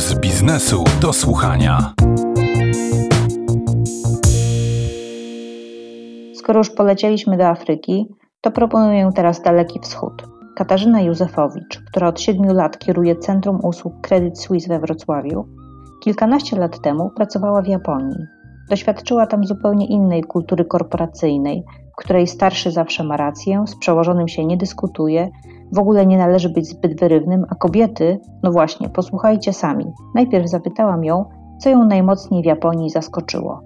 z biznesu do słuchania. Skoro już polecieliśmy do Afryki, to proponuję teraz Daleki Wschód. Katarzyna Józefowicz, która od siedmiu lat kieruje Centrum Usług Credit Suisse we Wrocławiu, kilkanaście lat temu pracowała w Japonii. Doświadczyła tam zupełnie innej kultury korporacyjnej, w której starszy zawsze ma rację, z przełożonym się nie dyskutuje, w ogóle nie należy być zbyt wyrywnym, a kobiety, no właśnie, posłuchajcie sami. Najpierw zapytałam ją, co ją najmocniej w Japonii zaskoczyło.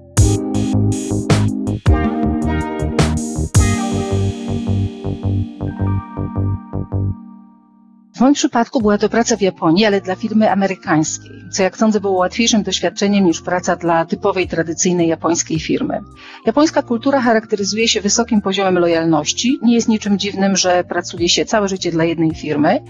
W moim przypadku była to praca w Japonii, ale dla firmy amerykańskiej, co jak sądzę było łatwiejszym doświadczeniem niż praca dla typowej, tradycyjnej japońskiej firmy. Japońska kultura charakteryzuje się wysokim poziomem lojalności. Nie jest niczym dziwnym, że pracuje się całe życie dla jednej firmy.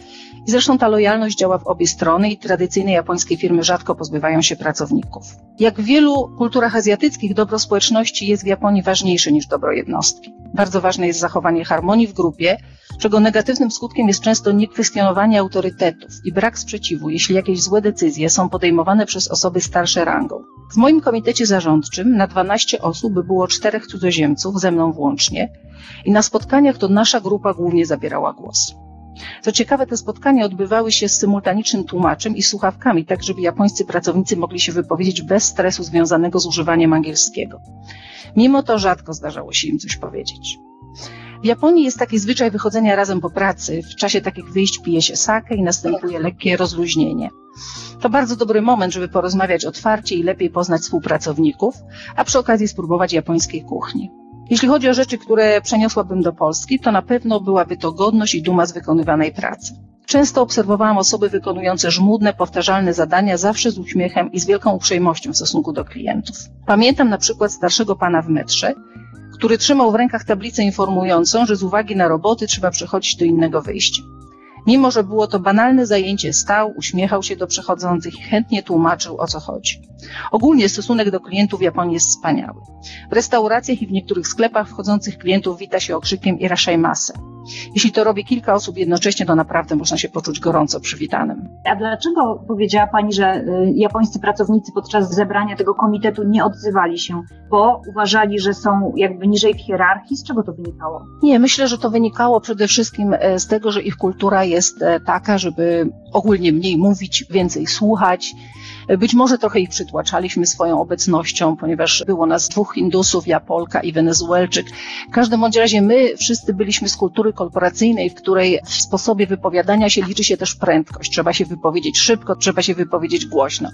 I zresztą ta lojalność działa w obie strony i tradycyjne japońskie firmy rzadko pozbywają się pracowników. Jak w wielu kulturach azjatyckich, dobro społeczności jest w Japonii ważniejsze niż dobro jednostki. Bardzo ważne jest zachowanie harmonii w grupie, czego negatywnym skutkiem jest często niekwestionowanie autorytetów i brak sprzeciwu, jeśli jakieś złe decyzje są podejmowane przez osoby starsze rangą. W moim komitecie zarządczym na 12 osób było czterech cudzoziemców, ze mną włącznie, i na spotkaniach to nasza grupa głównie zabierała głos. Co ciekawe, te spotkania odbywały się z symultanicznym tłumaczem i słuchawkami, tak żeby japońscy pracownicy mogli się wypowiedzieć bez stresu związanego z używaniem angielskiego. Mimo to rzadko zdarzało się im coś powiedzieć. W Japonii jest taki zwyczaj wychodzenia razem po pracy. W czasie takich wyjść pije się sake i następuje lekkie rozluźnienie. To bardzo dobry moment, żeby porozmawiać otwarcie i lepiej poznać współpracowników, a przy okazji spróbować japońskiej kuchni. Jeśli chodzi o rzeczy, które przeniosłabym do Polski, to na pewno byłaby to godność i duma z wykonywanej pracy. Często obserwowałam osoby wykonujące żmudne, powtarzalne zadania zawsze z uśmiechem i z wielką uprzejmością w stosunku do klientów. Pamiętam na przykład starszego pana w metrze, który trzymał w rękach tablicę informującą, że z uwagi na roboty trzeba przechodzić do innego wyjścia. Mimo, że było to banalne zajęcie, stał, uśmiechał się do przechodzących i chętnie tłumaczył, o co chodzi. Ogólnie stosunek do klientów w Japonii jest wspaniały. W restauracjach i w niektórych sklepach wchodzących klientów wita się okrzykiem irashaimase. Jeśli to robi kilka osób jednocześnie, to naprawdę można się poczuć gorąco przywitanym. A dlaczego powiedziała Pani, że y, japońscy pracownicy podczas zebrania tego komitetu nie odzywali się, bo uważali, że są jakby niżej w hierarchii? Z czego to wynikało? Nie, myślę, że to wynikało przede wszystkim e, z tego, że ich kultura jest e, taka, żeby ogólnie mniej mówić, więcej słuchać, być może trochę ich przytłaczaliśmy swoją obecnością, ponieważ było nas dwóch Hindusów, ja Polka i Wenezuelczyk. W każdym bądź razie my wszyscy byliśmy z kultury korporacyjnej, w której w sposobie wypowiadania się liczy się też prędkość. Trzeba się wypowiedzieć szybko, trzeba się wypowiedzieć głośno.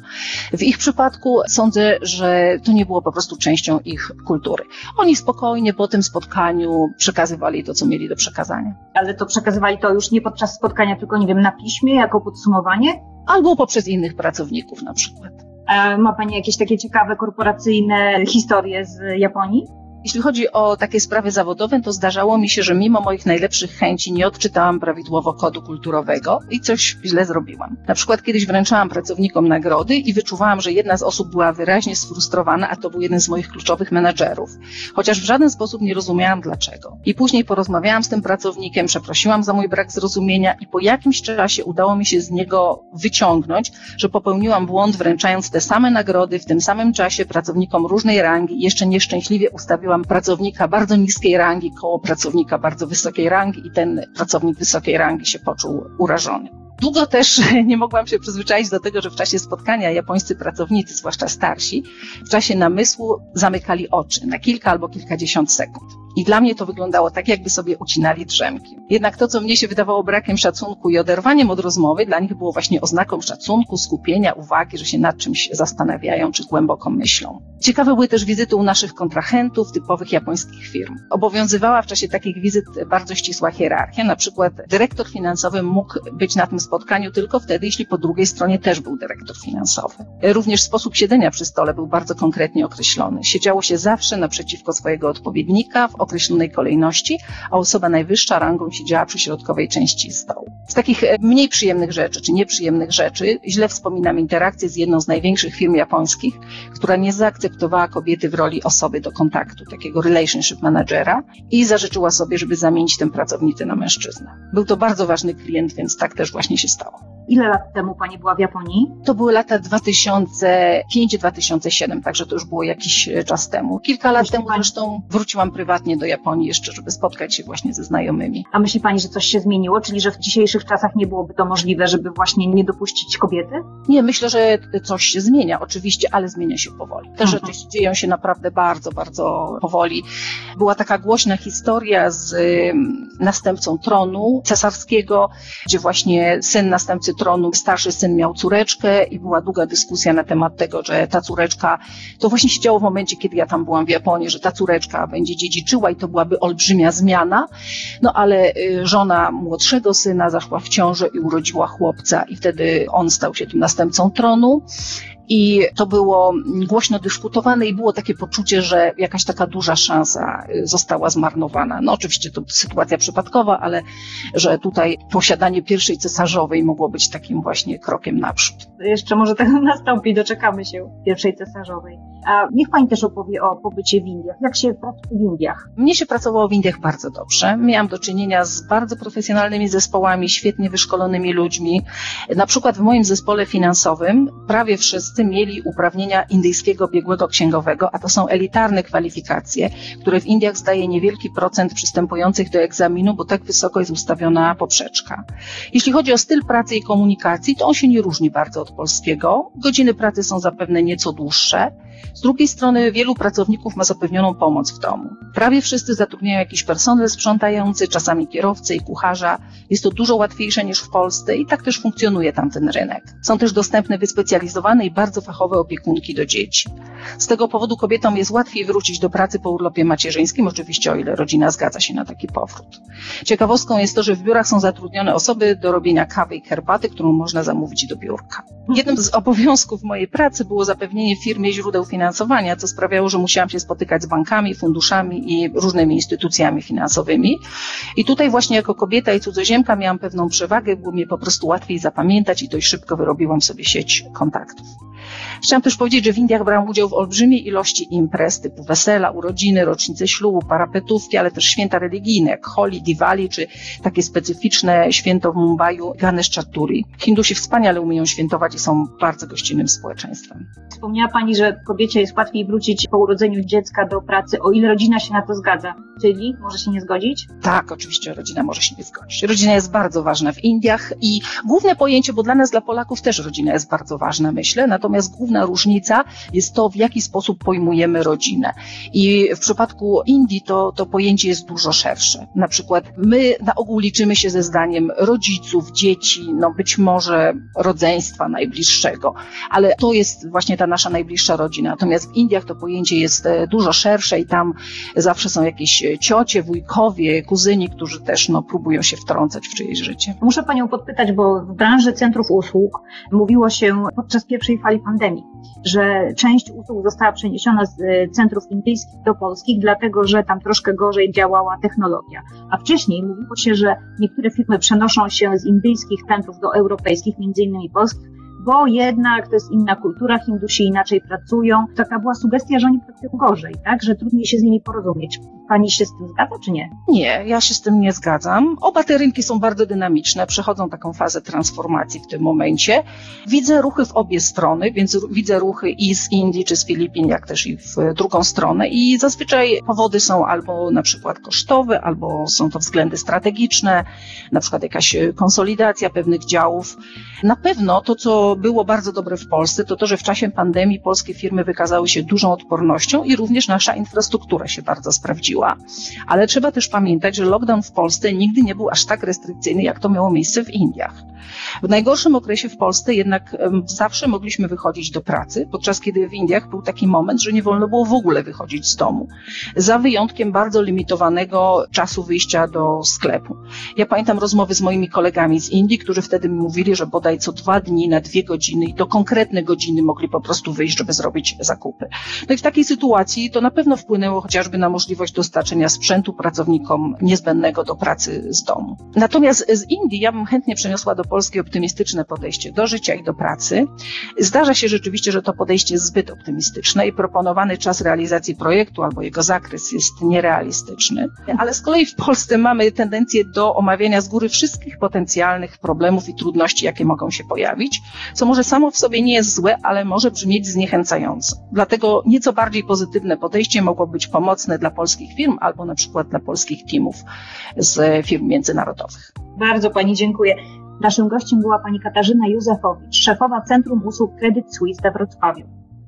W ich przypadku sądzę, że to nie było po prostu częścią ich kultury. Oni spokojnie po tym spotkaniu przekazywali to, co mieli do przekazania. Ale to przekazywali to już nie podczas spotkania, tylko nie wiem, na piśmie, jako podsumowanie? albo poprzez innych pracowników na przykład. A ma Pani jakieś takie ciekawe korporacyjne historie z Japonii? Jeśli chodzi o takie sprawy zawodowe, to zdarzało mi się, że mimo moich najlepszych chęci nie odczytałam prawidłowo kodu kulturowego i coś źle zrobiłam. Na przykład kiedyś wręczałam pracownikom nagrody i wyczuwałam, że jedna z osób była wyraźnie sfrustrowana, a to był jeden z moich kluczowych menedżerów. Chociaż w żaden sposób nie rozumiałam dlaczego. I później porozmawiałam z tym pracownikiem, przeprosiłam za mój brak zrozumienia i po jakimś czasie udało mi się z niego wyciągnąć, że popełniłam błąd wręczając te same nagrody w tym samym czasie pracownikom różnej rangi jeszcze nieszczęśliwie ustawiłam miałam pracownika bardzo niskiej rangi koło pracownika bardzo wysokiej rangi i ten pracownik wysokiej rangi się poczuł urażony. Długo też nie mogłam się przyzwyczaić do tego, że w czasie spotkania japońscy pracownicy, zwłaszcza starsi, w czasie namysłu zamykali oczy na kilka albo kilkadziesiąt sekund. I dla mnie to wyglądało tak, jakby sobie ucinali drzemki. Jednak to, co mnie się wydawało brakiem szacunku i oderwaniem od rozmowy, dla nich było właśnie oznaką szacunku, skupienia, uwagi, że się nad czymś zastanawiają czy głęboko myślą. Ciekawe były też wizyty u naszych kontrahentów, typowych japońskich firm. Obowiązywała w czasie takich wizyt bardzo ścisła hierarchia. Na przykład dyrektor finansowy mógł być na tym spotkaniu tylko wtedy, jeśli po drugiej stronie też był dyrektor finansowy. Również sposób siedzenia przy stole był bardzo konkretnie określony. Siedziało się zawsze naprzeciwko swojego odpowiednika w określonej kolejności, a osoba najwyższa rangą siedziała przy środkowej części stołu. Z takich e, mniej przyjemnych rzeczy, czy nieprzyjemnych rzeczy, źle wspominam interakcję z jedną z największych firm japońskich, która nie zaakceptowała kobiety w roli osoby do kontaktu, takiego relationship managera i zażyczyła sobie, żeby zamienić tę pracownicę na mężczyznę. Był to bardzo ważny klient, więc tak też właśnie się stało. Ile lat temu Pani była w Japonii? To były lata 2005-2007, także to już było jakiś e, czas temu. Kilka lat Myśli temu pani- zresztą wróciłam prywatnie do Japonii jeszcze, żeby spotkać się właśnie ze znajomymi. A myśli Pani, że coś się zmieniło? Czyli, że w dzisiejszych czasach nie byłoby to możliwe, żeby właśnie nie dopuścić kobiety? Nie, myślę, że coś się zmienia oczywiście, ale zmienia się powoli. Te Mhm. rzeczy dzieją się naprawdę bardzo, bardzo powoli. Była taka głośna historia z następcą tronu cesarskiego, gdzie właśnie syn następcy tronu, starszy syn miał córeczkę i była długa dyskusja na temat tego, że ta córeczka, to właśnie się działo w momencie, kiedy ja tam byłam w Japonii, że ta córeczka będzie dziedziczyła i to byłaby olbrzymia zmiana. No ale y, żona młodszego syna zaszła w ciążę i urodziła chłopca i wtedy on stał się tym następcą tronu. I to było głośno dyskutowane i było takie poczucie, że jakaś taka duża szansa y, została zmarnowana. No oczywiście to sytuacja przypadkowa, ale że tutaj posiadanie pierwszej cesarzowej mogło być takim właśnie krokiem naprzód. Jeszcze może tego nastąpi, doczekamy się pierwszej cesarzowej. A niech Pani też opowie o pobycie w Indiach. Jak się pracuje w Indiach? Mnie się pracowało w Indiach bardzo dobrze. Miałam do czynienia z bardzo profesjonalnymi zespołami, świetnie wyszkolonymi ludźmi. Na przykład w moim zespole finansowym prawie wszyscy mieli uprawnienia indyjskiego biegłego księgowego, a to są elitarne kwalifikacje, które w Indiach zdaje niewielki procent przystępujących do egzaminu, bo tak wysoko jest ustawiona poprzeczka. Jeśli chodzi o styl pracy i komunikacji, to on się nie różni bardzo od polskiego. Godziny pracy są zapewne nieco dłuższe. Z drugiej strony wielu pracowników ma zapewnioną pomoc w domu. Prawie wszyscy zatrudniają jakiś personel sprzątający, czasami kierowcę i kucharza. Jest to dużo łatwiejsze niż w Polsce i tak też funkcjonuje tamten rynek. Są też dostępne wyspecjalizowane i bardzo fachowe opiekunki do dzieci. Z tego powodu kobietom jest łatwiej wrócić do pracy po urlopie macierzyńskim, oczywiście o ile rodzina zgadza się na taki powrót. Ciekawostką jest to, że w biurach są zatrudnione osoby do robienia kawy i herbaty, którą można zamówić do biurka. Jednym z obowiązków mojej pracy było zapewnienie firmie źródeł finansowania, co sprawiało, że musiałam się spotykać z bankami, funduszami i różnymi instytucjami finansowymi. I tutaj właśnie jako kobieta i cudzoziemka miałam pewną przewagę, było mi po prostu łatwiej zapamiętać i dość szybko wyrobiłam sobie sieć kontaktów. Chciałam też powiedzieć, że w Indiach brałam udział w olbrzymiej ilości imprez typu wesela, urodziny, rocznice ślubu, parapetówki, ale też święta religijne jak Holi, Diwali czy takie specyficzne święto w Mumbai, Ganesh Chaturi. Hindusi wspaniale umieją świętować i są bardzo gościnnym społeczeństwem. Wspomniała Pani, że kobiecie jest łatwiej wrócić po urodzeniu dziecka do pracy, o ile rodzina się na to zgadza. Czyli może się nie zgodzić? Tak, oczywiście rodzina może się nie zgodzić. Rodzina jest bardzo ważna w Indiach i główne pojęcie, bo dla nas, dla Polaków też rodzina jest bardzo ważna, myślę, natomiast główna różnica jest to, w jaki sposób pojmujemy rodzinę. I w przypadku Indii to, to pojęcie jest dużo szersze. Na przykład my na ogół liczymy się ze zdaniem rodziców, dzieci, no być może rodzeństwa najbliższego, ale to jest właśnie ta nasza najbliższa rodzina. Natomiast w Indiach to pojęcie jest e, dużo szersze i tam zawsze są jakieś e, ciocie, wujkowie, kuzyni, którzy też no, próbują się wtrącać w czyjeś życie. Muszę Panią podpytać, bo w branży centrów usług mówiło się podczas pierwszej fali pandemii, że część usług została przeniesiona z e, centrów indyjskich do polskich, dlatego że tam troszkę gorzej działała technologia. A wcześniej mówiło się, że niektóre firmy przenoszą się z indyjskich centrów do europejskich, między innymi polskich, bo jednak to jest inna kultura, Hindusi inaczej pracują. Taka była sugestia, że oni pracują gorzej, tak? że trudniej się z nimi porozumieć. Pani się z tym zgadza, czy nie? Nie, ja się z tym nie zgadzam. Oba te rynki są bardzo dynamiczne, przechodzą taką fazę transformacji w tym momencie. Widzę ruchy w obie strony, więc widzę ruchy i z Indii, czy z Filipin, jak też i w drugą stronę. I zazwyczaj powody są albo na przykład kosztowe, albo są to względy strategiczne, na przykład jakaś e, konsolidacja pewnych działów. Na pewno to, co było bardzo dobre w Polsce, to to, że w czasie pandemii polskie firmy wykazały się dużą odpornością i również nasza infrastruktura się bardzo sprawdziła. Ale trzeba też pamiętać, że lockdown w Polsce nigdy nie był aż tak restrykcyjny, jak to miało miejsce w Indiach. W najgorszym okresie w Polsce jednak zawsze mogliśmy wychodzić do pracy, podczas kiedy w Indiach był taki moment, że nie wolno było w ogóle wychodzić z domu. Za wyjątkiem bardzo limitowanego czasu wyjścia do sklepu. Ja pamiętam rozmowy z moimi kolegami z Indii, którzy wtedy mi mówili, że bodaj co dwa dni na dwie godziny i to konkretne godziny mogli po prostu wyjść, żeby zrobić zakupy. No i w takiej sytuacji to na pewno wpłynęło chociażby na możliwość dostępu dostarczenia sprzętu pracownikom niezbędnego do pracy z domu. Natomiast z Indii ja bym chętnie przeniosła do Polski optymistyczne podejście do życia i do pracy. Zdarza się rzeczywiście, że to podejście jest zbyt optymistyczne i proponowany czas realizacji projektu albo jego zakres jest nierealistyczny. Ale z kolei w Polsce mamy tendencję do omawiania z góry wszystkich potencjalnych problemów i trudności, jakie mogą się pojawić, co może samo w sobie nie jest złe, ale może brzmieć zniechęcająco. Dlatego nieco bardziej pozytywne podejście mogło być pomocne dla polskich firm albo na przykład dla polskich teamów z firm międzynarodowych. Bardzo Pani dziękuję. Naszym gościem była Pani Katarzyna Józefowicz, szefowa Centrum Usług Credit Suisse we Wrocławiu.